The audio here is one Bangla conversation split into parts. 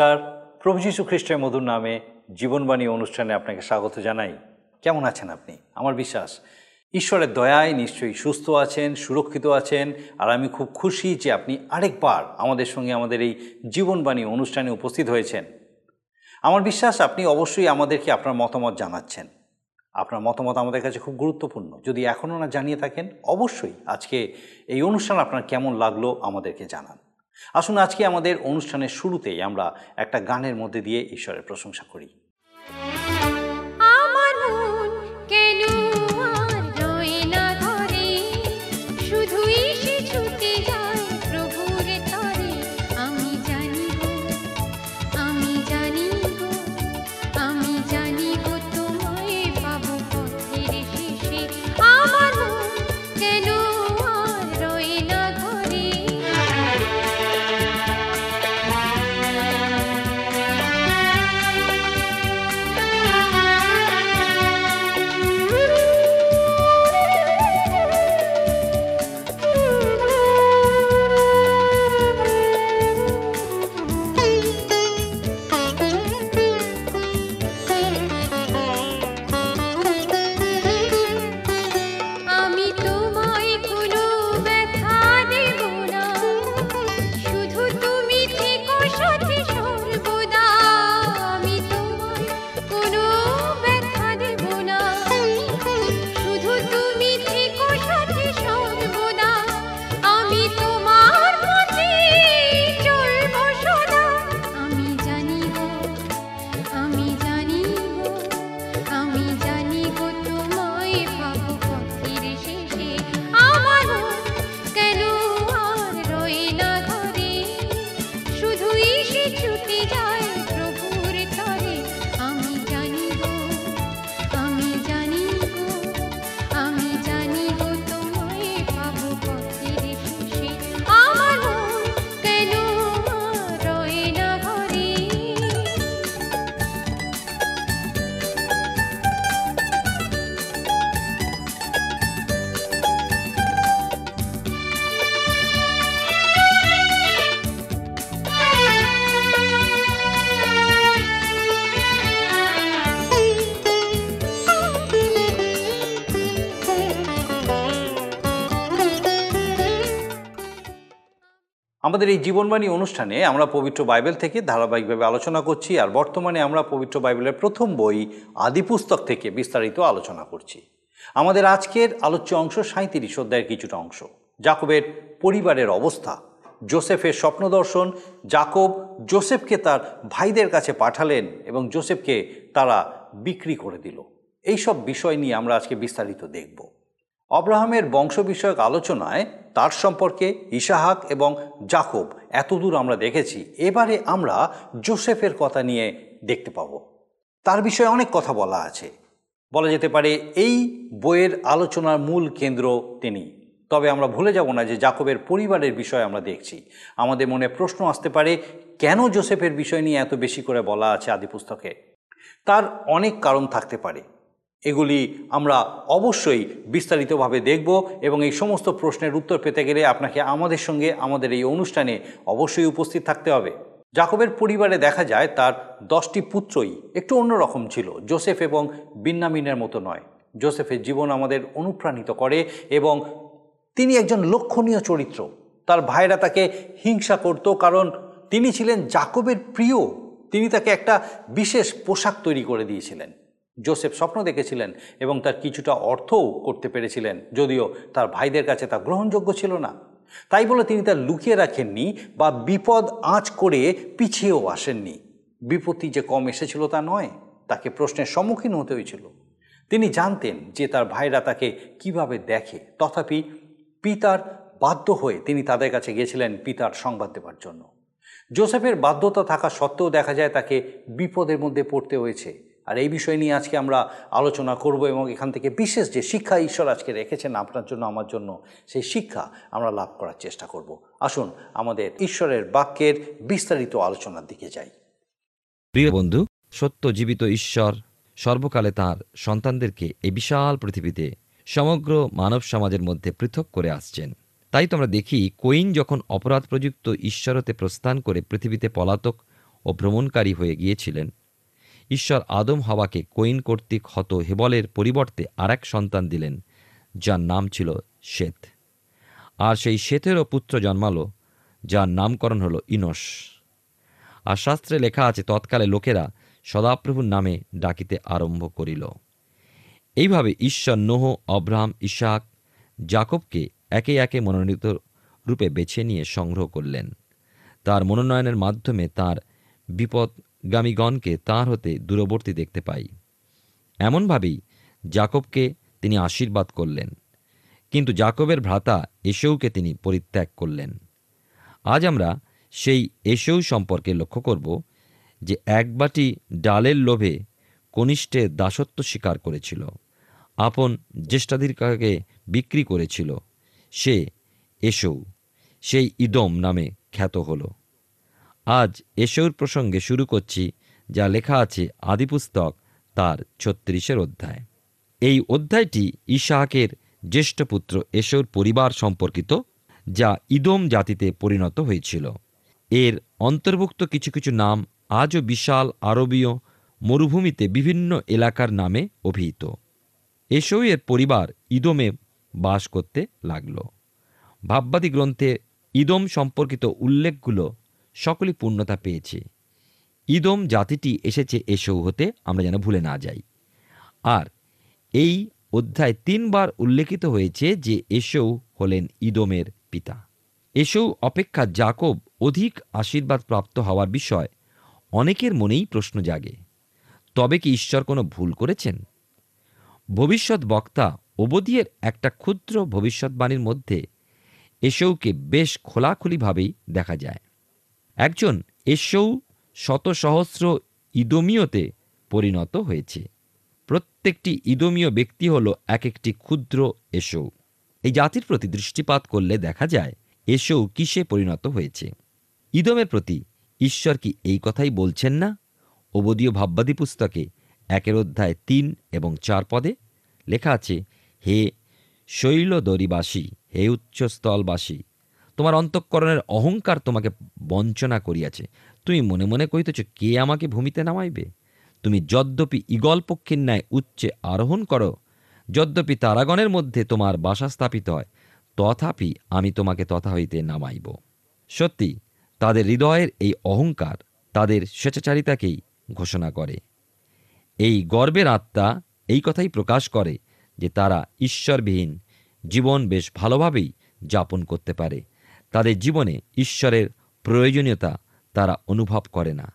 নমস্কার। প্রভু যীশু খ্রিস্টের মধুর নামে জীবনবাণী অনুষ্ঠানে আপনাকে স্বাগত জানাই। কেমন আছেন আপনি? আমার বিশ্বাস, ঈশ্বরের দয়ায় নিশ্চয়ই সুস্থ আছেন, সুরক্ষিত আছেন, আর আমি খুব খুশি যে আপনি আরেকবার আমাদের সঙ্গে আমাদের এই জীবনবাণী অনুষ্ঠানে উপস্থিত হয়েছেন। আমার বিশ্বাস, আপনি অবশ্যই আমাদেরকে আপনার মতামত জানাচ্ছেন। আপনার মতামত আমাদের কাছে খুব গুরুত্বপূর্ণ। যদি এখনও না জানিয়ে থাকেন, অবশ্যই আজকে এই অনুষ্ঠান আপনার কেমন লাগল আমাদেরকে জানান। আসুন আজকে আমাদের অনুষ্ঠানের শুরুতেই আমরা একটা গানের মধ্যে দিয়ে ঈশ্বরের প্রশংসা করি। আমাদের এই জীবনবাণী অনুষ্ঠানে আমরা পবিত্র বাইবেল থেকে ধারাবাহিকভাবে আলোচনা করছি, আর বর্তমানে আমরা পবিত্র বাইবেলের প্রথম বই আদিপুস্তক থেকে বিস্তারিত আলোচনা করছি। আমাদের আজকের আলোচ্য অংশ সাঁত্রিশ অধ্যায়ের কিছুটা অংশ। জাকবের পরিবারের অবস্থা, জোসেফের স্বপ্নদর্শন জাকব জোসেফকে তার ভাইদের কাছে পাঠালেন এবং জোসেফকে তারা বিক্রি করে দিল। এইসব বিষয় নিয়ে আমরা আজকে বিস্তারিত দেখব। অব্রাহামের বংশ বিষয়ক আলোচনায় তার সম্পর্কে ইসাহাক এবং জাকব এতদূর আমরা দেখেছি। এবারে আমরা জোসেফের কথা নিয়ে দেখতে পাব। তার বিষয়ে অনেক কথা বলা আছে। বলা যেতে পারে এই বইয়ের আলোচনার মূল কেন্দ্র তিনি। তবে আমরা ভুলে যাব না যে জাকবের পরিবারের বিষয় আমরা দেখছি। আমাদের মনে প্রশ্ন আসতে পারে, কেন জোসেফের বিষয় নিয়ে এত বেশি করে বলা আছে আদিপুস্তকে তার অনেক কারণ থাকতে পারে। এগুলি আমরা অবশ্যই বিস্তারিতভাবে দেখব এবং এই সমস্ত প্রশ্নের উত্তর পেতে গেলে আপনাকে আমাদের সঙ্গে আমাদের এই অনুষ্ঠানে অবশ্যই উপস্থিত থাকতে হবে। জাকবের পরিবারে দেখা যায় তার দশটি পুত্রই একটু অন্যরকম ছিল, জোসেফ এবং বিন্নামিনের মতো নয়। জোসেফের জীবন আমাদের অনুপ্রাণিত করে এবং তিনি একজন লক্ষণীয় চরিত্র। তার ভাইরা তাকে হিংসা করত কারণ তিনি ছিলেন জাকবের প্রিয়। তিনি তাকে একটা বিশেষ পোশাক তৈরি করে দিয়েছিলেন। জোসেফ স্বপ্ন দেখেছিলেন এবং তার কিছুটা অর্থও করতে পেরেছিলেন, যদিও তার ভাইদের কাছে তা গ্রহণযোগ্য ছিল না। তাই বলে তিনি তা লুকিয়ে রাখেননি বা বিপদ আঁচ করে পিছিয়েও আসেননি। বিপত্তি যে কম এসেছিল তা নয়, তাকে প্রশ্নের সম্মুখীন হতে হয়েছিল। তিনি জানতেন যে তার ভাইরা তাকে কীভাবে দেখে। তথাপি পিতার বাধ্য হয়ে তিনি তাদের কাছে গিয়েছিলেন পিতার সংবাদ দেবার জন্য। জোসেফের বাধ্যতা থাকা সত্ত্বেও দেখা যায় তাকে বিপদের মধ্যে পড়তে হয়েছে। আর এই বিষয় নিয়ে আজকে আমরা আলোচনা করব এবং এখান থেকে বিশেষ যে শিক্ষা ঈশ্বর আজকে রেখেছেন আপনার জন্য, আমার জন্য, সেই শিক্ষা আমরা লাভ করার চেষ্টা করব। আসুন আমাদের ঈশ্বরের বাক্যের বিস্তারিত আলোচনার দিকে যাই। প্রিয় বন্ধু, সত্য জীবিত ঈশ্বর সর্বকালে তাঁর সন্তানদেরকে এই বিশাল পৃথিবীতে, সমগ্র মানব সমাজের মধ্যে পৃথক করে আসছেন। তাই তো আমরা দেখি, কোইন যখন অপরাধ প্রযুক্ত ঈশ্বরতে প্রস্থান করে পৃথিবীতে পলাতক ও ভ্রমণকারী হয়ে গিয়েছিলেন ঈশ্বর আদম হাওয়াকে কোইন কর্তৃক হত হেবলের পরিবর্তে আর এক সন্তান দিলেন, যার নাম ছিল শ্বেত। আর সেই শ্বেতেরও পুত্র জন্মালো, যার নামকরণ হল ইনস। আর শাস্ত্রে লেখা আছে, তৎকালে লোকেরা সদাপ্রভুর নামে ডাকিতে আরম্ভ করিল। এইভাবে ঈশ্বর নোহ অব্রাহাম ইশাক জাকবকে একে একে মনোনীত রূপে বেছে নিয়ে সংগ্রহ করলেন। তার মনোনয়নের মাধ্যমে তার বিপদগামীগণকে তাঁর হতে দূরবর্তী দেখতে পাই। এমনভাবেই জাকবকে তিনি আশীর্বাদ করলেন। কিন্তু জাকবের ভ্রাতা এসেউকে তিনি পরিত্যাগ করলেন। আজ আমরা সেই এসেউ সম্পর্কে লক্ষ্য করব যে এক বাটি ডালের লোভে কনিষ্ঠে দাসত্ব স্বীকার করেছিল। আপন জ্যেষ্ঠাধিকারকে বিক্রি করেছিল। সে এসৌ সেই ইদম নামে খ্যাত হল। আজ এসৌর প্রসঙ্গে শুরু করছি, যা লেখা আছে আদিপুস্তক তার ছত্রিশের অধ্যায়। এই অধ্যায়টি ইশাহাকের জ্যেষ্ঠ পুত্র এসৌর পরিবার সম্পর্কিত, যা ইদম জাতিতে পরিণত হয়েছিল। এর অন্তর্ভুক্ত কিছু কিছু নাম আজও বিশাল আরবীয় মরুভূমিতে বিভিন্ন এলাকার নামে অভিহিত। এসৌয়ের পরিবার ইদমে বাস করতে লাগল। ভাববাদী গ্রন্থে ইদম সম্পর্কিত উল্লেখগুলো সকলই পূর্ণতা পেয়েছে। ইদম জাতিটি এসেছে এসৌ হতে আমরা যেন ভুলে না যাই। আর এই অধ্যায় তিনবার উল্লেখিত হয়েছে যে এসৌ হলেন ইদমের পিতা। এসৌ অপেক্ষা জাকব অধিক আশীর্বাদ প্রাপ্ত হওয়ার বিষয় অনেকের মনেই প্রশ্ন জাগে। তবে কি ঈশ্বর কোনো ভুল করেছেন? ভবিষ্যৎ বক্তা ওবদিয়ের একটা ক্ষুদ্র ভবিষ্যৎবাণীর মধ্যে এসৌকে বেশ খোলাখুলিভাবেই দেখা যায়। একজন এসৌ শত সহস্র ইদমীয়তে পরিণত হয়েছে। প্রত্যেকটি ইদমীয় ব্যক্তি হল এক একটি ক্ষুদ্র এসৌ এই জাতির প্রতি দৃষ্টিপাত করলে দেখা যায় এসৌ কিসে পরিণত হয়েছে? ইদমের প্রতি ঈশ্বর কি এই কথাই বলছেন না? অবদীয় ভাববাদী পুস্তকে একের অধ্যায় তিন এবং চার পদে লেখা আছে, হে শৈলদরিবাসী, হে উচ্চস্থলবাসী তোমার অন্তঃকরণের অহংকার তোমাকে বঞ্চনা করিয়াছে। তুমি মনে মনে কহিতেছ, কে আমাকে ভূমিতে নামাইবে? তুমি যদ্যপি ইগল পক্ষীর ন্যায় উচ্চে আরোহণ করো, যদ্যপি তারাগণের মধ্যে তোমার বাসা স্থাপিত হয়, তথাপি আমি তোমাকে তথা হইতে নামাইব। সত্যি, তাদের হৃদয়ের এই অহংকার তাদের স্বেচ্ছাচারিতাকেই ঘোষণা করে। এই গর্বের আত্মা এই কথাই প্রকাশ করে যে তারা ঈশ্বরবিহীন, জীবন বেশ ভালোভাবেই যাপন করতে পারে। তাদের জীবনে ঈশ্বরের প্রয়োজনীয়তা তারা অনুভব করে না।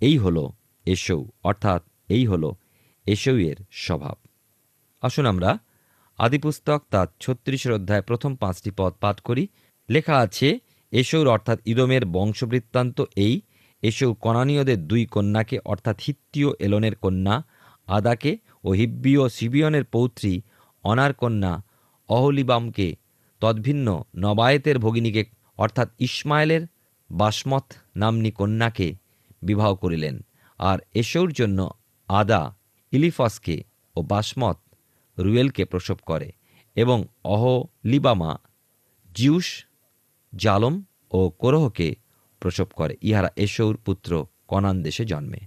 এই হল এসৌ অর্থাৎ এই হলো এসৌয়ের স্বভাব। আসুন আমরা আদিপুস্তক তার ছত্রিশের অধ্যায় প্রথম পাঁচটি পদ পাঠ করি। লেখা আছে এসৌর অর্থাৎ ইদমের বংশবৃত্তান্ত এই এসৌ কনানীয়দের দুই কন্যাকে, অর্থাৎ হিত্তীয় এলনের কন্যা আদাকে ও হিব্বীয় সিবিয়নের পৌত্রী অনার কন্যা অহলিবামকে তদ্ভিন্ন নবায়েতের ভগিনীকে, অর্থাৎ ইসমাইলের বাসমত নাম্নী কন্যাকে বিবাহ করিলেন। আর এসৌর জন্য আদা, ইলিফাসকে ও বাসমত রুয়েলকে প্রসব করে এবং অহলিবামা, জিউস, জালম ও কোরহকে প্রসব করে। ইহারা এসৌর পুত্র কনান দেশে জন্মে।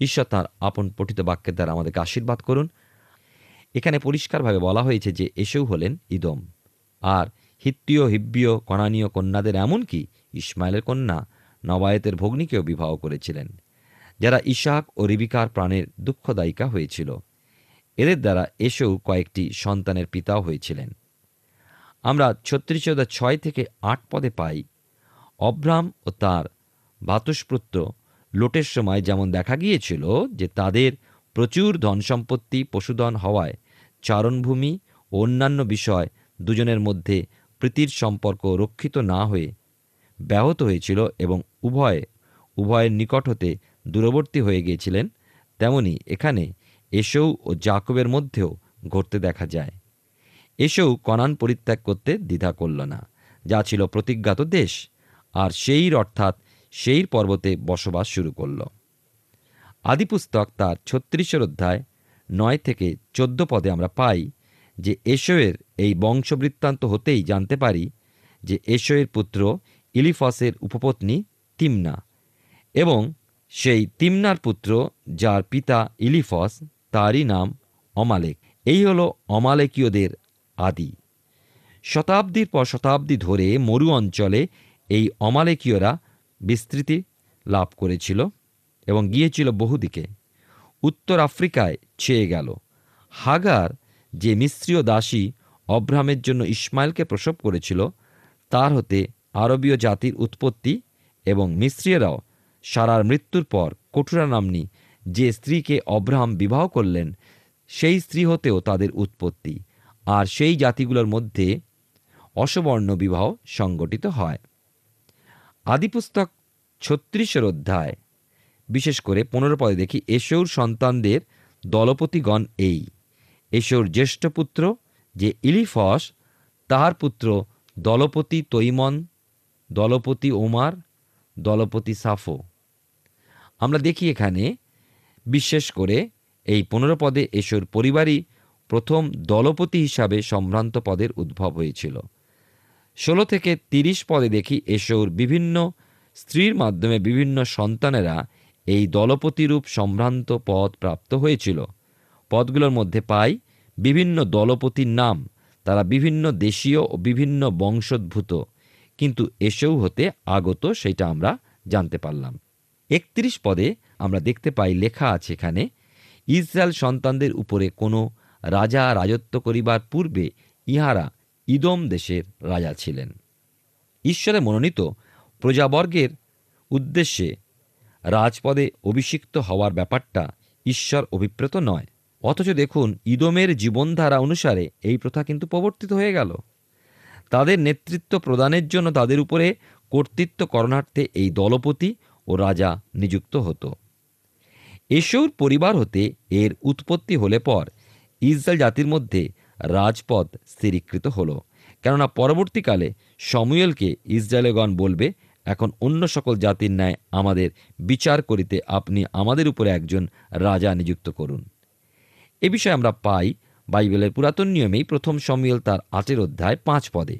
ঈশ্বর তাঁর আপন পঠিত বাক্যের দ্বারা আমাদেরকে আশীর্বাদ করুন। এখানে পরিষ্কারভাবে বলা হয়েছে যে এসেও হলেন ইদম। আর হিত্তীয়, হিব্বীয়, কনানীয় কন্যাদের এমনকি ইসমাইলের কন্যা নবায়েতের ভগ্নীকেও বিবাহ করেছিলেন, যারা ইশাক ও রিবিকার প্রাণের দুঃখদায়িকা হয়েছিল। এদের দ্বারা এসেও কয়েকটি সন্তানের পিতাও হয়েছিলেন। আমরা ছত্রিশ ছয় থেকে আট পদে পাই। অব্রাম ও তার ভাতুষপুত্র লোটের সময় যেমন দেখা গিয়েছিল যে তাদের প্রচুর ধন সম্পত্তি পশুধন হওয়ায় চারণভূমি ও অন্যান্য বিষয় দুজনের মধ্যে প্রীতির সম্পর্ক রক্ষিত না হয়ে ব্যাহত হয়েছিল এবং উভয়, উভয়ের নিকট হতে দূরবর্তী হয়ে গিয়েছিলেন, তেমনি এখানে এসৌ ও জাকবের মধ্যেও ঘটতে দেখা যায়। এসৌ কনান পরিত্যাগ করতে দ্বিধা করল না, যা ছিল প্রতিজ্ঞাত দেশ, আর সেইর অর্থাৎ সেইর পর্বতে বসবাস শুরু করল। আদিপুস্তক তার ছত্রিশের অধ্যায় নয় থেকে চোদ্দ পদে আমরা পাই যে এশোয়ের এই বংশবৃত্তান্ত হতেই জানতে পারি যে এশোয়ের পুত্র ইলিফসের উপপত্নী তিমনা এবং সেই তিমনার পুত্র যার পিতা ইলিফস, তারই নাম অমালেক। এই হলো অমালেকীয়দের আদি। শতাব্দীর পর শতাব্দী ধরে মরু অঞ্চলে এই অমালেকীয়রা বিস্তৃতি লাভ করেছিল এবং গিয়েছিল বহুদিকে। উত্তর আফ্রিকায় ছেয়ে গেল। হাগার যে মিস্ত্রীয় দাসী অব্রাহামের জন্য ইসমাইলকে প্রসব করেছিল, তার হতে আরবীয় জাতির উৎপত্তি এবং মিস্ত্রিয়েরাও সারার মৃত্যুর পর কঠুরা নাম্নী যে স্ত্রীকে অব্রাহাম বিবাহ করলেন, সেই স্ত্রী হতেও তাদের উৎপত্তি। আর সেই জাতিগুলোর মধ্যে অসবর্ণ বিবাহ সংগঠিত হয়। আদিপুস্তক ছত্রিশের অধ্যায়, বিশেষ করে পনেরো পদে দেখি এশৌর সন্তানদের দলপতিগণ এই। এশৌর জ্যেষ্ঠ পুত্র, যে ইলিফস, তাহার পুত্র দলপতি তৈমন, দলপতি ওমার, দলপতি সাফো। আমরা দেখি এখানে, বিশেষ করে এই পনেরো পদে এশোর পরিবারই প্রথম দলপতি হিসাবে সম্ভ্রান্ত পদের উদ্ভব হয়েছিল। ষোলো থেকে তিরিশ পদে দেখি এশোর বিভিন্ন স্ত্রীর মাধ্যমে বিভিন্ন সন্তানেরা এই দলপতিরূপ সম্ভ্রান্ত পদ প্রাপ্ত হয়েছিল। পদগুলোর মধ্যে পাই বিভিন্ন দলপতির নাম। তারা বিভিন্ন দেশীয় ও বিভিন্ন বংশোদ্ভূত। কিন্তু এসেও হতে আগত সেটা আমরা জানতে পারলাম। একত্রিশ পদে আমরা দেখতে পাই লেখা আছে এখানে, ইসরায়েল সন্তানদের উপরে কোনো রাজা রাজত্ব করিবার পূর্বে ইহারা ইদম দেশের রাজা ছিলেন। ঈশ্বরে মনোনীত প্রজাবর্গের উদ্দেশ্যে রাজপদে অভিষিক্ত হওয়ার ব্যাপারটা ঈশ্বর অভিপ্রেত নয়। অথচ দেখুন, ইদমের জীবনধারা অনুসারে এই প্রথা কিন্তু প্রবর্তিত হয়ে গেল। তাদের নেতৃত্ব প্রদানের জন্য তাদের উপরে কর্তৃত্ব করণার্থে এই দলপতি ও রাজা নিযুক্ত হতো। এসৌর পরিবার হতে এর উৎপত্তি হলে পর ইসরায়েল জাতির মধ্যে রাজপদ স্থিরীকৃত হলো। কেননা পরবর্তীকালে সমুয়েলকে ইসরায়েলগণ বলবে, এখন অন্য সকল জাতির ন্যায় আমাদের বিচার করিতে আপনি আমাদের উপরে একজন রাজা নিযুক্ত করুন। এ বিষয়ে আমরা পাই, বাইবেলের পুরাতন নিয়মেই প্রথম সমুয়েল তার আটের অধ্যায় পাঁচ পদে।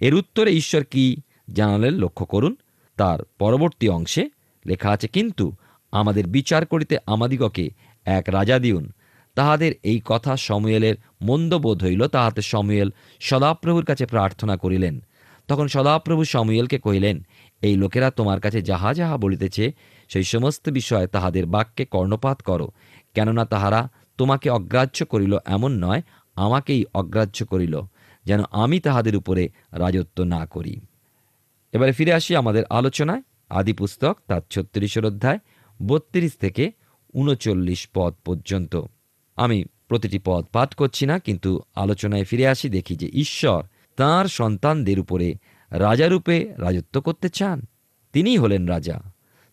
এর উত্তরে ঈশ্বর কি জানালেন লক্ষ্য করুন, তার পরবর্তী অংশে লেখা আছে, কিন্তু আমাদের বিচার করিতে আমাদিগকে এক রাজা দিউন। তাহাদের এই কথা সমুয়েলের মন্দবোধ হইল, তাহাতে সমুয়েল সদাপ্রভুর কাছে প্রার্থনা করিলেন। তখন সদাপ্রভু সমুয়েলকে কহিলেন, এই লোকেরা তোমার কাছে যাহা যাহা বলিতেছে, সেই সমস্ত বিষয়ে তাহাদের বাক্যে কর্ণপাত করো। কেননা তাহারা তোমাকে অগ্রাহ্য করিল এমন নয়, আমাকেই অগ্রাহ্য করিল, যেন আমি তাহাদের উপরে রাজত্ব না করি। এবারে ফিরে আসি আমাদের আলোচনায়, আদি পুস্তক, তার ছত্রিশের অধ্যায়, বত্রিশ থেকে উনচল্লিশ পদ পর্যন্ত। আমি প্রতিটি পদ পাঠ করছি না, কিন্তু আলোচনায় ফিরে আসি, দেখি যে ঈশ্বর তাঁর সন্তানদের উপরে রাজারূপে রাজত্ব করতে চান। তিনিই হলেন রাজা।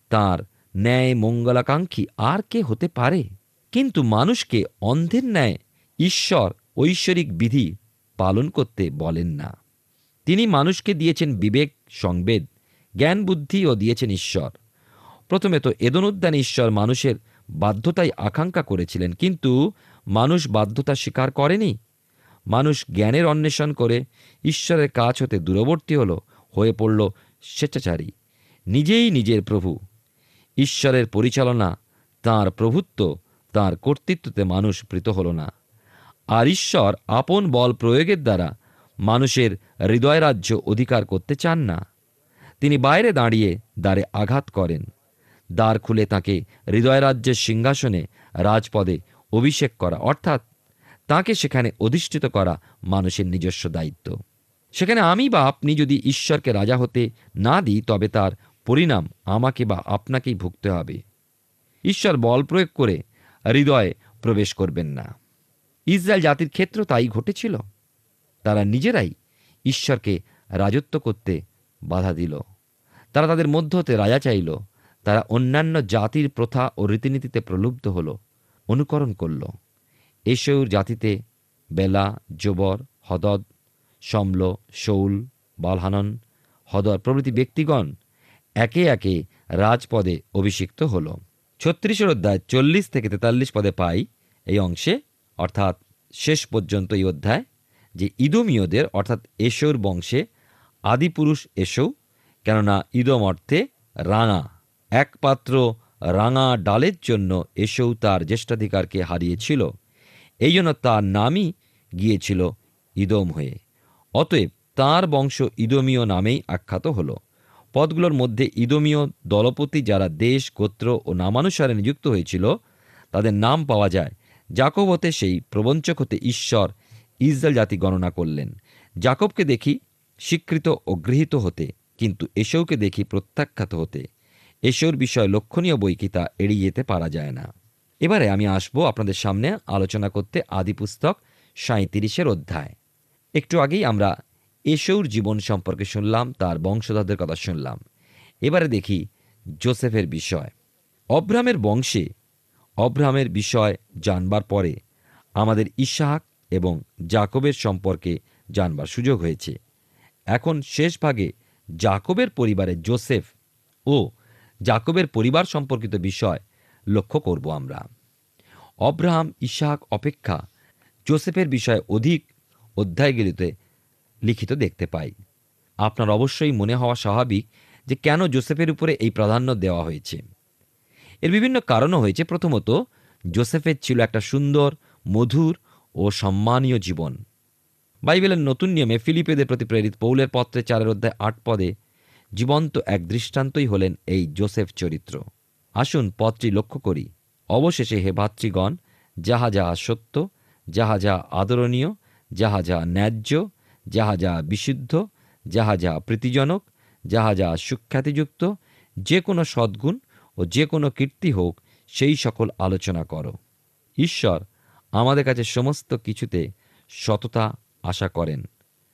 তার ন্যায় মঙ্গলাকাঙ্ক্ষী আর কে হতে পারে? কিন্তু মানুষকে অন্ধের ন্যায় ঈশ্বর ঐশ্বরিক বিধি পালন করতে বলেন না। তিনি মানুষকে দিয়েছেন বিবেক, সংবেদ, জ্ঞান, বুদ্ধি ও দিয়েছেন ঈশ্বর। প্রথমে তো এদন উদ্যানে ঈশ্বর মানুষের বাধ্যতায় আকাঙ্ক্ষা করেছিলেন, কিন্তু মানুষ বাধ্যতা স্বীকার করেনি। মানুষ জ্ঞানের অন্বেষণ করে ঈশ্বরের কাজ হতে দূরবর্তী হল, হয়ে পড়ল স্বেচ্ছাচারী, নিজেই নিজের প্রভু। ঈশ্বরের পরিচালনা, তার প্রভুত্ব তার কর্তৃত্বতে মানুষ প্রীত হল না। আর ঈশ্বর আপন বল প্রয়োগের দ্বারা মানুষের হৃদয় রাজ্য অধিকার করতে চান না। তিনি বাইরে দাঁড়িয়ে দ্বারে আঘাত করেন। দ্বার খুলে তাকে হৃদয় রাজ্যের সিংহাসনে রাজপদে অভিষেক করা, অর্থাৎ তাকে সেখানে অধিষ্ঠিত করা মানুষের নিজস্ব দায়িত্ব। সেখানে আমি বা আপনি যদি ঈশ্বরকে রাজা হতে না দিই, তবে তার পরিণাম আমাকে বা আপনাকেই ভুগতে হবে। ঈশ্বর বল প্রয়োগ করে হৃদয়ে প্রবেশ করবেন না। ইসরায়েল জাতির ক্ষেত্র তাই ঘটেছিল। তারা নিজেরাই ঈশ্বরকে রাজত্ব করতে বাধা দিল। তারা তাদের মধ্য হতে রাজা চাইল। তারা অন্যান্য জাতির প্রথা ও রীতিনীতিতে প্রলুব্ধ হল, অনুকরণ করল। এসেও জাতিতে বেলা, জোবর, হদদ, সমল, শৌল, বালহানন হদর প্রভৃতি ব্যক্তিগণ একে একে রাজপদে অভিষিক্ত হল। ছত্রিশের অধ্যায় চল্লিশ থেকে তেতাল্লিশ পদে পাই এই অংশে, অর্থাৎ শেষ পর্যন্ত এই অধ্যায়, যে ইদমীয়দের, অর্থাৎ এশৌর বংশে আদিপুরুষ এসৌ কেননা ইদম অর্থে রাঙা। এক পাত্র রাঙা ডালের জন্য এসেও তার জ্যেষ্ঠাধিকারকে হারিয়েছিল। এই জন্য তার নামই গিয়েছিল ইদম হয়ে। অতএব তার বংশ ইদমীয় নামেই আখ্যাত হল। পদগুলোর মধ্যে ইদমীয় দলপতি যারা দেশ, গোত্র ও নামানুসারে নিযুক্ত হয়েছিল, তাদের নাম পাওয়া যায়। জাকব হতে সেই প্রবঞ্চক হতে ঈশ্বর ইসরায়েল জাতি গণনা করলেন। জাকবকে দেখি স্বীকৃত ও গৃহীত হতে, কিন্তু এসৌকে দেখি প্রত্যাখ্যাত হতে। এসৌর বিষয় লক্ষণীয় বই কি তা এড়িয়ে যেতে পারা যায় না। এবারে আমি আসব আপনাদের সামনে আলোচনা করতে আদি পুস্তক সাঁত্রিশের অধ্যায়। একটু আগেই আমরা এসৌর জীবন সম্পর্কে শুনলাম, তার বংশধরদের কথা শুনলাম। এবারে দেখি জোসেফের বিষয়। অব্রামের বংশে, অব্রাহামের বিষয় জানবার পরে আমাদের ইসাহাক এবং জাকবের সম্পর্কে জানবার সুযোগ হয়েছে। এখন শেষ ভাগে জাকবের পরিবারে জোসেফ ও জাকবের পরিবার সম্পর্কিত বিষয় লক্ষ্য করব আমরা। অব্রাহাম ইশাহাক অপেক্ষা জোসেফের বিষয়ে অধিক অধ্যায়গুলিতে লিখিত দেখতে পাই। আপনার অবশ্যই মনে হওয়া স্বাভাবিক যে কেন জোসেফের উপরে এই প্রাধান্য দেওয়া হয়েছে। এর বিভিন্ন কারণও হয়েছে। প্রথমত, জোসেফের ছিল একটা সুন্দর, মধুর ও সম্মানীয় জীবন। বাইবেলের নতুন নিয়মে ফিলিপেদের প্রতি প্রেরিত পৌলের পত্রে চারের অধ্যায় আট পদে জীবন্ত এক দৃষ্টান্তই হলেন এই জোসেফ চরিত্র। আসুন পদটি লক্ষ্য করি। অবশেষে হে ভাতৃগণ, যাহা যাহা সত্য, যাহা যাহা আদরণীয়, যাহা যাহা ন্যায্য যাহা যাহা বিশুদ্ধ যাহা যাহা প্রীতিজনক যাহা যাহা সুখ্যাতিযুক্ত, যে কোনো সদ্গুণ ও যে কোনো কীর্তি হোক, সেই সকল আলোচনা করো। ঈশ্বর আমাদের কাছে সমস্ত কিছুতে সততা আশা করেন।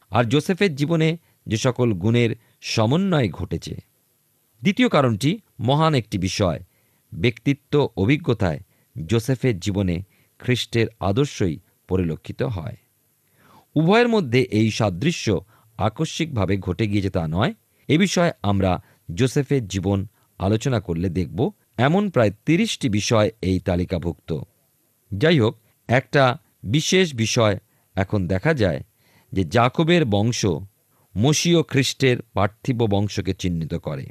আর জোসেফের জীবনে যে সকল গুণের সমন্বয় ঘটেছে। দ্বিতীয় কারণটি মহান একটি বিষয়, ব্যক্তিত্ব অভিজ্ঞতায় জোসেফের জীবনে খ্রিস্টের আদর্শই পরিলক্ষিত হয়। উভয়ের মধ্যে এই সাদৃশ্য আকস্মিকভাবে ঘটে গিয়েছে তা নয়। এ বিষয়ে আমরা জোসেফের জীবন আলোচনা করলে দেখব। এমন প্রায় তিরিশটি বিষয় এই তালিকাভুক্ত। যাই হোক, একটা বিশেষ বিষয় এখন দেখা যায় যে জাকবের বংশ মসীয় খ্রিস্টের পার্থিব বংশকে চিহ্নিত করে।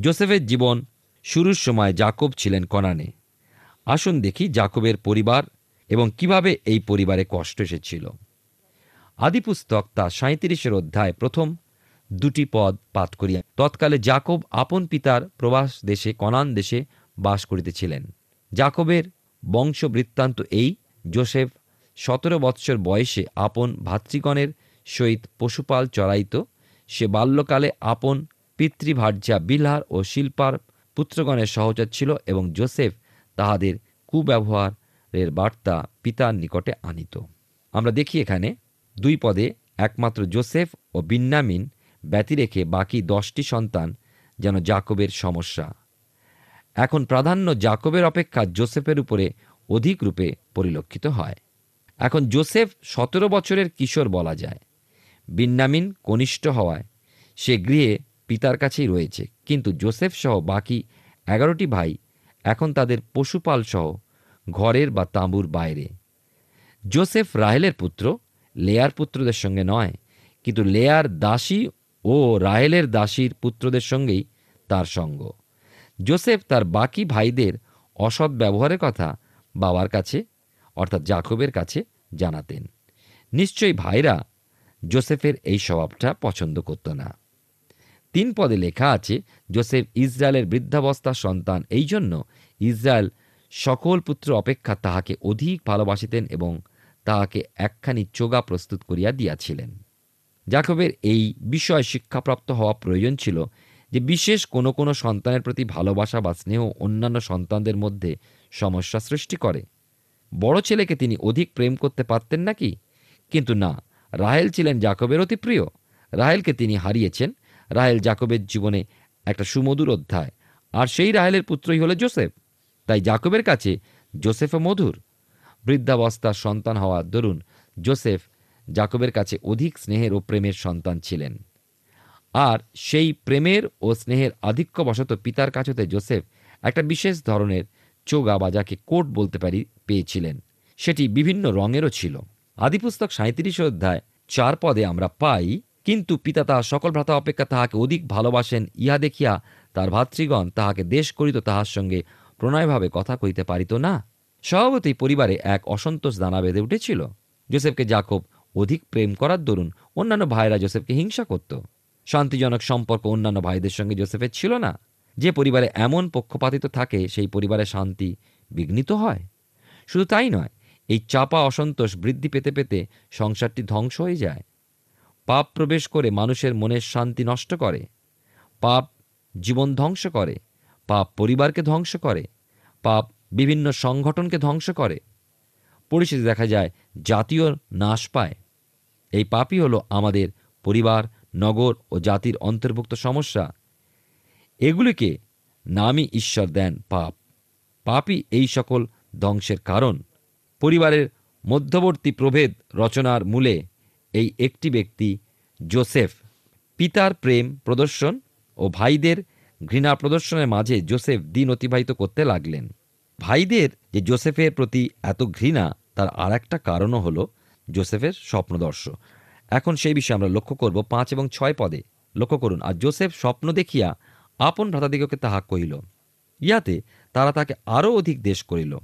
জোসেফের জীবন শুরুর সময় জাকব ছিলেন কনানে। আসুন দেখি জাকবের পরিবার এবং কীভাবে এই পরিবারে কষ্ট এসেছিল। আদিপুস্তক তা সাঁত্রিশের অধ্যায় প্রথম দুটি পদ পাঠ করিয়া তৎকালে জাকব আপন পিতার প্রবাস দেশে, কনান দেশে বাস করিতেছিলেন। জাকবের বংশ বৃত্তান্ত এই, জোসেফ সতেরো বৎসর বয়সে আপন ভাতৃগণের সহিত পশুপাল চড়াইত। সে বাল্যকালে আপন পিতৃভার্যা বিলার ও শিল্পার পুত্রগণের সহচর ছিল এবং জোসেফ তাহাদের কুব্যবহারের বার্তা পিতার নিকটে আনিত। আমরা দেখি এখানে দুই পদে একমাত্র জোসেফ ও বিন্নামিন ব্যতি রেখে বাকি দশটি সন্তান যেন জাকবের সমস্যা। এখন প্রাধান্য জাকবের অপেক্ষা জোসেফের উপরে অধিক রূপে পরিলক্ষিত হয়। এখন জোসেফ সতেরো বছরের কিশোর বলা যায়। বিন্নামিন কনিষ্ঠ হওয়ায় সে গৃহে পিতার কাছেই রয়েছে। কিন্তু জোসেফ সহ বাকি এগারোটি ভাই এখন তাদের পশুপাল সহ ঘরের বা তাঁবুর বাইরে। জোসেফ রাহেলের পুত্র লেয়ার পুত্রদের সঙ্গে নয়, কিন্তু লেয়ার দাসী ও রাহেলের দাসীর পুত্রদের সঙ্গেই তার সঙ্গ। জোসেফ তার বাকি ভাইদের অসৎ ব্যবহারের কথা বাবার কাছে, অর্থাৎ জাকবের কাছে জানাতেন। নিশ্চয়ই ভাইরা জোসেফের এই স্বভাবটা পছন্দ করত না। তিন পদে লেখা আছে, জোসেফ ইসরায়েলের বৃদ্ধাবস্থা সন্তান, এই জন্য ইসরায়েল সকল পুত্র অপেক্ষা তাহাকে অধিক ভালোবাসিতেন এবং তাহাকে একখানি চোগা প্রস্তুত করিয়া দিয়াছিলেন। জাকবের এই বিষয় শিক্ষাপ্রাপ্ত হওয়া প্রয়োজন ছিল যে, বিশেষ কোনো কোনো সন্তানের প্রতি ভালোবাসা বা স্নেহ অন্যান্য সন্তানদের মধ্যে সমস্যা সৃষ্টি করে। বড় ছেলেকে তিনি অধিক প্রেম করতে পারতেন নাকি? কিন্তু না, রাহেল ছিলেন জাকবের অতি প্রিয়। রাহেলকে তিনি হারিয়েছেন। রাহেল জাকবের জীবনে একটা সুমধুর অধ্যায়, আর সেই রাহেলের পুত্রই হলো জোসেফ। তাই জাকবের কাছে জোসেফও মধুর। বৃদ্ধাবস্থার সন্তান হওয়ার দরুন জোসেফ জাকবের কাছে অধিক স্নেহের ও প্রেমের সন্তান ছিলেন। আর সেই প্রেমের ও স্নেহের আধিক্যবশত পিতার কাছেতে জোসেফ একটা বিশেষ ধরনের চোগা বা যাকে কোট বলতে পারি, পেয়েছিলেন। সেটি বিভিন্ন রঙেরও ছিল। আদিপুস্তক সাঁত্রিশ অধ্যায় চার পদে আমরা পাই, কিন্তু পিতা তাহা সকল ভ্রাতা অপেক্ষা তাহাকে অধিক ভালোবাসেন, ইহা দেখিয়া তার ভাতৃগণ তাহাকে দেশ করিত তাহার সঙ্গে প্রণয়ভাবে কথা কইতে পারিত না? স্বভাবতই পরিবারে এক অসন্তোষ দানা বেঁধে উঠেছিল। জোসেফকে জাকব অধিক প্রেম করার দরুন অন্যান্য ভাইরা জোসেফকে হিংসা করত। শান্তিজনক সম্পর্ক অন্যান্য ভাইদের সঙ্গে জোসেফের ছিল না। যে পরিবারে এমন পক্ষপাতিত থাকে, সেই পরিবারে শান্তি বিঘ্নিত হয়। শুধু তাই নয়, এই চাপা অসন্তোষ বৃদ্ধি পেতে পেতে সংসারটি ধ্বংস হয়ে যায়। পাপ প্রবেশ করে মানুষের মনের শান্তি নষ্ট করে। পাপ জীবন ধ্বংস করে। পাপ পরিবারকে ধ্বংস করে। পাপ বিভিন্ন সংগঠনকে ধ্বংস করে। পরিস্থিতি দেখা যায়, জাতীয় নাশ পায়। এই পাপই হলো আমাদের পরিবার, নগর ও জাতির অন্তর্ভুক্ত সমস্যা। এগুলিকে নামই ঈশ্বর দেন পাপ। পাপই এই সকল ধ্বংসের কারণ। পরিবারের মধ্যবর্তী প্রভেদ রচনার মূলে এই একটি ব্যক্তি, জোসেফ, পিতার প্রেম প্রদর্শন ও ভাইদের ঘৃণা প্রদর্শনের মাঝে জোসেফ দিন অতিবাহিত করতে লাগলেন। ভাইদের যে জোসেফের প্রতি এত ঘৃণা, তার আর একটা কারণও হল জোসেফের স্বপ্নদর্শ। এখন সেই বিষয়ে আমরা লক্ষ্য করব পাঁচ এবং ছয় পদে। লক্ষ্য করুন, আর জোসেফ স্বপ্ন দেখিয়া আপন ভ্রাতাদিগকে তাহা কহিল ইহাতে তারা তাকে আরও অধিক দেশ করিল।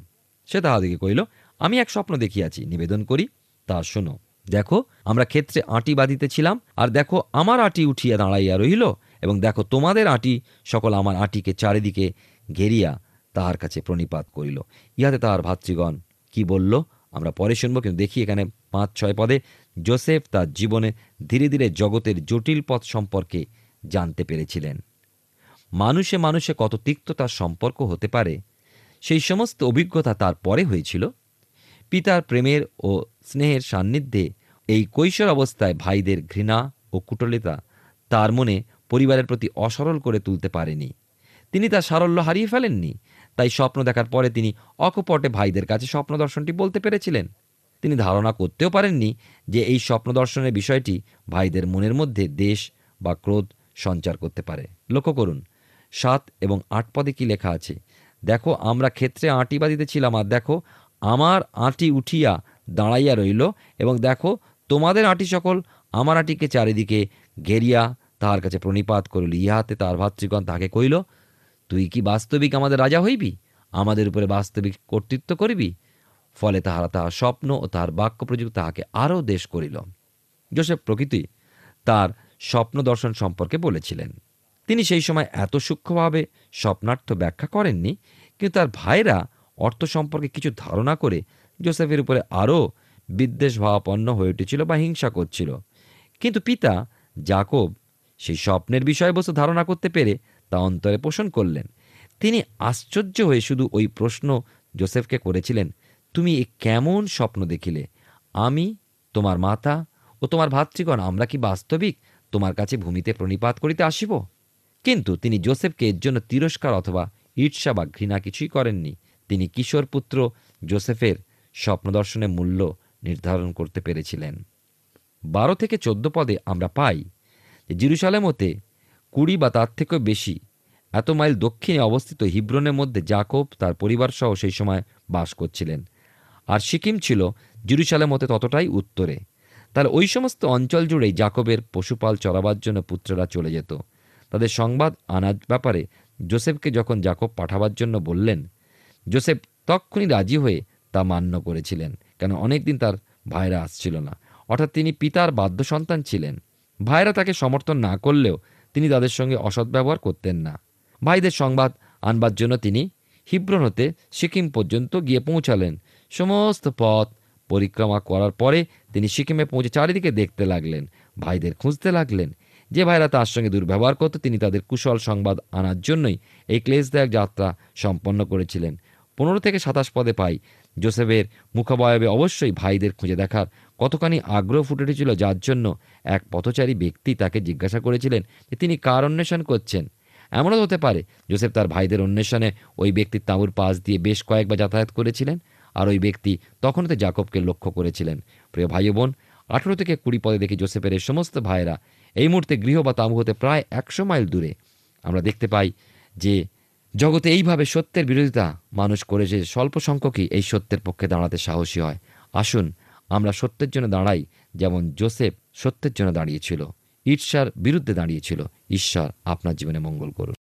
সে তাহাদিকে কহিল, আমি এক স্বপ্ন দেখিয়াছি, নিবেদন করি। তা শোনো, দেখো, আমরা ক্ষেত্রে আঁটি বাঁধিতেছিলাম আর দেখো, আমার আঁটি উঠিয়া দাঁড়াইয়া রহিল, এবং দেখো, তোমাদের আঁটি সকল আমার আঁটিকে চারিদিকে ঘেরিয়া তাহার কাছে প্রণিপাত করিল। ইহাতে তাহার ভাতৃগণ কি বলল? আমরা পরে শুনব, কিন্তু দেখি এখানে পাঁচ, ছয় পদে জোসেফ তার জীবনে ধীরে ধীরে জগতের জটিল পথ সম্পর্কে জানতে পেরেছিলেন। মানুষে মানুষে কত তিক্ততার সম্পর্ক হতে পারে, সেই সমস্ত অভিজ্ঞতা তার পরে হয়েছিল। পিতার প্রেমের ও স্নেহের সান্নিধ্যে এই কৈশোর অবস্থায় ভাইদের ঘৃণা ও কুটলিতা তার মনে পরিবারের প্রতি অসরল করে তুলতে পারেনি। তিনি তার সারল্য হারিয়ে ফেলেননি তাই স্বপ্ন দেখার পরে তিনি অকপটে ভাইদের কাছে স্বপ্ন দর্শনটি বলতে পেরেছিলেন। তিনি ধারণা করতেও পারেননি যে এই স্বপ্ন দর্শনের বিষয়টি ভাইদের মনের মধ্যে দেশ বা ক্রোধ সঞ্চার করতে পারে। লক্ষ্য করুন, সাত এবং আট পদে কি লেখা আছে? দেখো, আমরা ক্ষেত্রে আঁটি বাঁধিতেছিলাম আর দেখো, আমার আঁটি উঠিয়া দাঁড়াইয়া রইল এবং দেখো, তোমাদের আঁটি সকল আমার আঁটিকে চারিদিকে ঘেরিয়া তাহার কাছে প্রণিপাত করিল। ইহাতে তার ভাতৃগণ তাহাকে কইল তুই কি বাস্তবিক আমাদের রাজা হইবি? আমাদের উপরে বাস্তবিক কর্তৃত্ব করিবি? ফলে তাহারা তাহার স্বপ্ন ও তাহার বাক্য প্রযুক্ত তাহাকে আরও দেশ করিল। জোসেফ প্রকৃতি তার স্বপ্ন দর্শন সম্পর্কে বলেছিলেন। তিনি সেই সময় এত সূক্ষ্মভাবে স্বপ্নার্থ ব্যাখ্যা করেননি, কিন্তু তার ভাইরা অর্থ সম্পর্কে কিছু ধারণা করে জোসেফের উপরে আরও বিদ্বেষ ভাবাপন্ন হয়ে উঠেছিল বা হিংসা করছিল। কিন্তু পিতা জাকব সেই স্বপ্নের বিষয়বস্তু ধারণা করতে পেরে তা অন্তরে পোষণ করলেন। তিনি আশ্চর্য হয়ে শুধু ওই প্রশ্ন জোসেফকে করেছিলেন, তুমি এ কেমন স্বপ্ন দেখিলে? আমি, তোমার মাতা ও তোমার ভাতৃগণ, আমরা কি বাস্তবিক? তোমার কাছে ভূমিতে প্রণিপাত করিতে আসিব? কিন্তু তিনি জোসেফকে এর জন্য তিরস্কার অথবা ঈর্ষা বা ঘৃণা কিছুই করেননি। তিনি কিশোর পুত্র জোসেফের স্বপ্নদর্শনের মূল্য নির্ধারণ করতে পেরেছিলেন। বারো থেকে চোদ্দ পদে আমরা পাই যে জিরুসালেমতে কুড়ি বা তার থেকেও বেশি এত মাইল দক্ষিণে অবস্থিত হিব্রনের মধ্যে জাকব তার পরিবার সহ সেই সময় বাস করছিলেন। আর সিকিম ছিল জিরুসালেম হতে ততটাই উত্তরে। তাহলে ওই সমস্ত অঞ্চল জুড়েই জাকবের পশুপাল চড়াবার জন্য পুত্ররা চলে যেত। তাদের সংবাদ আনার ব্যাপারে জোসেফকে যখন জাকব পাঠাবার জন্য বললেন, জোসেফ তক্ষুনি রাজি হয়ে তা মান্য করেছিলেন, কেন অনেকদিন তার ভাইরা আসছিল না। অর্থাৎ তিনি পিতার বাধ্য সন্তান ছিলেন। ভাইরা তাকে সমর্থন না করলেও তিনি তাদের সঙ্গে অসৎ ব্যবহার করতেন না। ভাইদের সংবাদ আনবার জন্য তিনি হিব্রন হতে সিকিম পর্যন্ত গিয়ে পৌঁছালেন। সমস্ত পথ পরিক্রমা করার পরে তিনি সিকিমে পৌঁছে চারিদিকে দেখতে লাগলেন, ভাইদের খুঁজতে লাগলেন। যে ভাইরা তার সঙ্গে দুর্ব্যবহার করত, তিনি তাদের কুশল সংবাদ আনার জন্যই এই ক্লেশদায়ক যাত্রা সম্পন্ন করেছিলেন। পনেরো থেকে সাতাশ পদে পাই। জোসেফের মুখাবয়বে অবশ্যই ভাইদের খুঁজে দেখার কতখানি আগ্রহ ফুটে উঠেছিল যার জন্য এক পথচারী ব্যক্তি তাকে জিজ্ঞাসা করেছিলেন যে তিনি কার অন্বেষণ করছেন। এমনও হতে পারে জোসেফ তার ভাইদের অন্বেষণে ওই ব্যক্তির তাঁবুর পাশ দিয়ে বেশ কয়েকবার যাতায়াত করেছিলেন আর ওই ব্যক্তি তখনও তো জাকবকে লক্ষ্য করেছিলেন। প্রিয় ভাই বোন আঠেরো থেকে কুড়ি পদে দেখি জোসেফের এই সমস্ত ভাইয়েরা এই মুহূর্তে গৃহ বা তাঁবু হতে প্রায় একশো মাইল দূরে। আমরা দেখতে পাই যে জগতে এইভাবে সত্যের বিরোধিতা মানুষ করেছে স্বল্প সংখ্যকই এই সত্যের পক্ষে দাঁড়াতে সাহসী হয়। আসুন আমরা সত্যের জন্য দাঁড়াই, যেমন জোসেফ সত্যের জন্য দাঁড়িয়েছিল। ঈর্ষার বিরুদ্ধে দাঁড়িয়েছিল। ঈশ্বর আপনার জীবনে মঙ্গল করুন।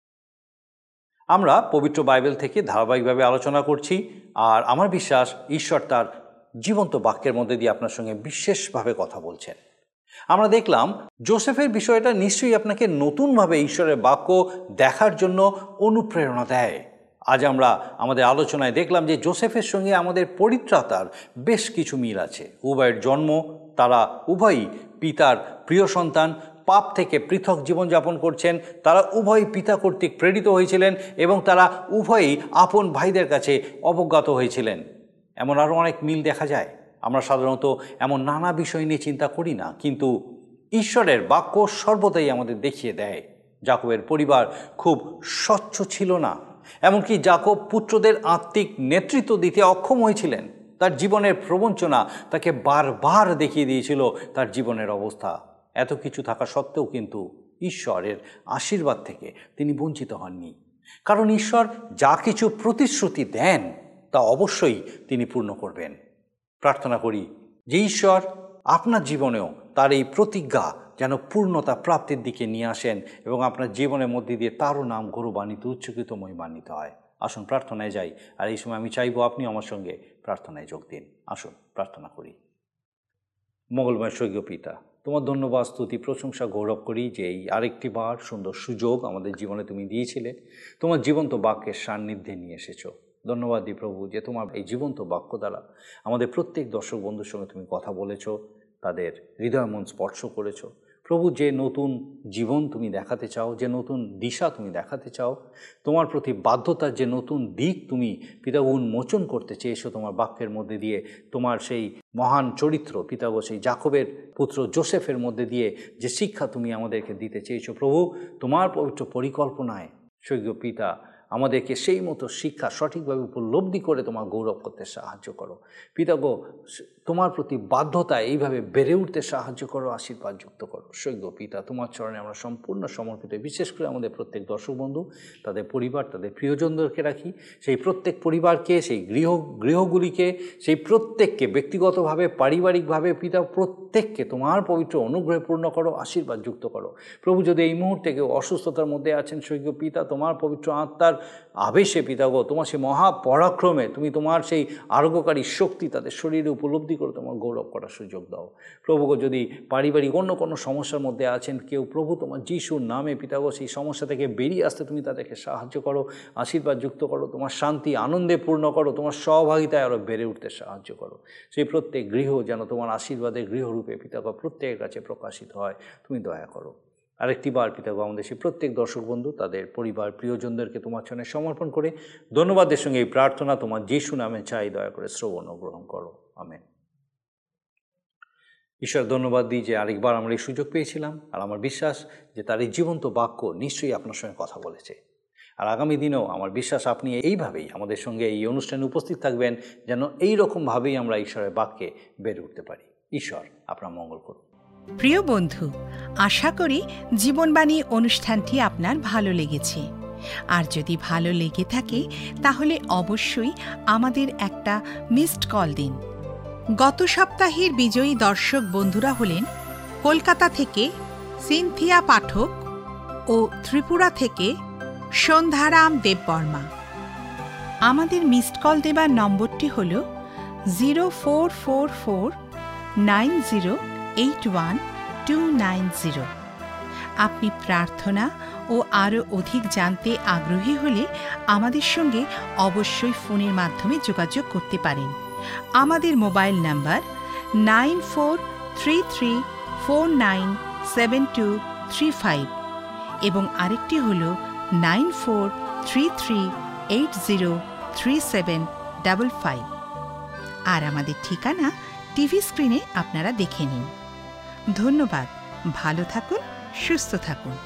আমরা পবিত্র বাইবেল থেকে ধারাবাহিকভাবে আলোচনা করছি, আর আমার বিশ্বাস ঈশ্বর তার জীবন্ত বাক্যের মধ্যে দিয়ে আপনার সঙ্গে বিশেষভাবে কথা বলছেন। আমরা দেখলাম জোসেফের বিষয়টা নিশ্চয়ই আপনাকে নতুনভাবে ঈশ্বরের বাক্য দেখার জন্য অনুপ্রেরণা দেয়। আজ আমরা আমাদের আলোচনায় দেখলাম যে জোসেফের সঙ্গে আমাদের পরিত্রাতার বেশ কিছু মিল আছে। উভয়ের জন্ম, তারা উভয়ই পিতার প্রিয় সন্তান, পাপ থেকে পৃথক জীবনযাপন করছেন, তারা উভয়ই পিতা কর্তৃক প্রেরিত হয়েছিলেন এবং তারা উভয়ই আপন ভাইদের কাছে অবজ্ঞাত হয়েছিলেন। এমন আরও অনেক মিল দেখা যায়। আমরা সাধারণত এমন নানা বিষয় নিয়ে চিন্তা করি না, কিন্তু ঈশ্বরের বাক্য সর্বদাই আমাদের দেখিয়ে দেয়। জাকবের পরিবার খুব স্বচ্ছ ছিল না। এমনকি জাকব পুত্রদের আত্মিক নেতৃত্ব দিতে অক্ষম হয়েছিলেন। তার জীবনের প্রবঞ্চনা তাকে বারবার দেখিয়ে দিয়েছিল তার জীবনের অবস্থা। এত কিছু থাকা সত্ত্বেও কিন্তু ঈশ্বরের আশীর্বাদ থেকে তিনি বঞ্চিত হননি। কারণ ঈশ্বর যা কিছু প্রতিশ্রুতি দেন, তা অবশ্যই তিনি পূর্ণ করবেন। প্রার্থনা করি যে ঈশ্বর আপনার জীবনেও তার এই প্রতিজ্ঞা যেন পূর্ণতা প্রাপ্তির দিকে নিয়ে আসেন এবং আপনার জীবনের মধ্যে দিয়ে তারও নাম গৌরবান্বিত উচ্চকিত মহিমান্বিত হয়। আসুন, প্রার্থনায় যাই। আর এই সময় আমি চাইব আপনি আমার সঙ্গে প্রার্থনায় যোগ দিন। আসুন, প্রার্থনা করি। মঙ্গলময় স্বর্গীয় পিতা, তোমার ধন্যবাদ, স্তুতি, প্রশংসা, গৌরব করি যে এই আরেকটি বার সুন্দর সুযোগ আমাদের জীবনে তুমি দিয়েছিলে। তোমার জীবন্ত বাক্যের সান্নিধ্যে নিয়ে এসেছ। ধন্যবাদ দিই প্রভু যে তোমার এই জীবন্ত বাক্য দ্বারা আমাদের প্রত্যেক দর্শক বন্ধুর সঙ্গে তুমি কথা বলেছ, তাদের হৃদয় মন স্পর্শ করেছ। প্রভু, যে নতুন জীবন তুমি দেখাতে চাও, যে নতুন দিশা তুমি দেখাতে চাও, তোমার প্রতি বাধ্যতার যে নতুন দিক তুমি পিতা উন্মোচন করতে চেয়েছো তোমার বাক্যের মধ্যে দিয়ে, তোমার সেই মহান চরিত্র পিতাগ সেই জাকবের পুত্র জোসেফের মধ্যে দিয়ে যে শিক্ষা তুমি আমাদেরকে দিতে চেয়েছো প্রভু, তোমার পবিত্র পরিকল্পনায় স্বর্গীয় পিতা আমাদেরকে সেই মতো শিক্ষা সঠিকভাবে উপলব্ধি করে তোমার গৌরব করতে সাহায্য করো। পিতাগো তোমার প্রতি বাধ্যতা এইভাবে বেড়ে উঠতে সাহায্য করো, আশীর্বাদ যুক্ত করো। সৈক্য পিতা, তোমার চরণে আমরা সম্পূর্ণ সমর্পিত, বিশেষ করে আমাদের প্রত্যেক দর্শক বন্ধু, তাদের পরিবার, তাদের প্রিয়জনদেরকে রাখি। সেই প্রত্যেক পরিবারকে, সেই গৃহ, গৃহগুলিকে, সেই প্রত্যেককে ব্যক্তিগতভাবে, পারিবারিকভাবে পিতা, প্রত্যেককে তোমার পবিত্র অনুগ্রহে পূর্ণ করো, আশীর্বাদ যুক্ত করো। প্রভু যদি এই মুহূর্তে কেউ অসুস্থতার মধ্যে আছেন সৈক্য পিতা, তোমার পবিত্র আত্মার আবেশে পিতাগো তোমার সেই মহাপরাক্রমে, তুমি তোমার সেই আরোগ্যকারী শক্তি তাদের শরীরে উপলব্ধি করে, তোমার গৌরব করার সুযোগ দাও। প্রভুগো, যদি পারিবারিক অন্য কোনো সমস্যার মধ্যে আছেন, কেউ প্রভু তোমার যিশুর নামে পিতাগো সেই সমস্যা থেকে বেরিয়ে আসতে তুমি তাদেরকে সাহায্য করো, আশীর্বাদ যুক্ত করো, তোমার শান্তি, আনন্দে পূর্ণ করো, তোমার সহভাগিতায় আরও বেড়ে উঠতে সাহায্য করো। সেই প্রত্যেক গৃহ যেন তোমার আশীর্বাদের গৃহরূপে পিতাগো প্রত্যেকের কাছে প্রকাশিত হয়, তুমি দয়া করো। আরেকটি বার পিতাগো আমাদের সেই প্রত্যেক দর্শক বন্ধু, তাদের পরিবার, প্রিয়জনদেরকে তোমার চরণে সমর্পণ করে ধন্যবাদের সঙ্গে এই প্রার্থনা তোমার যিশু নামে চাই, দয়া করে শ্রবণ গ্রহণ করো। আমেন। ঈশ্বর, ধন্যবাদ দিই যে আরেকবার আমরা এই সুযোগ পেয়েছিলাম, আর আমার বিশ্বাস যে তার এই জীবন্ত বাক্য নিশ্চয়ই আপনার সঙ্গে কথা বলেছে। আর আগামী দিনেও আমার বিশ্বাস আপনি এইভাবেই আমাদের সঙ্গে এই অনুষ্ঠানে উপস্থিত থাকবেন, যেন এই রকমভাবেই আমরা ঈশ্বরের বাক্যে বেড়ে উঠতে পারি। ঈশ্বর, আপনার মঙ্গল করুন। প্রিয় বন্ধু, আশা করি জীবনবাণী অনুষ্ঠানটি আপনার ভালো লেগেছে। আর যদি ভালো লেগে থাকে, তাহলে অবশ্যই আমাদের একটা মিসড কল দিন। গত সপ্তাহের বিজয়ী দর্শক বন্ধুরা হলেন কলকাতা থেকে সিনথিয়া পাঠক ও ত্রিপুরা থেকে সন্ধ্যারাম দেববর্মা। আমাদের মিসড কল দেবার নম্বরটি হল zero four four four nine zero eight one two nine zero আপনি প্রার্থনা ও আরও অধিক জানতে আগ্রহী হলে আমাদের সঙ্গে অবশ্যই ফোনের মাধ্যমে যোগাযোগ করতে পারেন। আমাদের mobile number nine four three three four nine seven two three five এবং আরেকটি হল nine four three three eight zero three seven double five আর আমাদের ঠিকানা টিভি স্ক্রিনে আপনারা দেখে নিন। ধন্যবাদ। ভালো থাকুন সুস্থ থাকুন।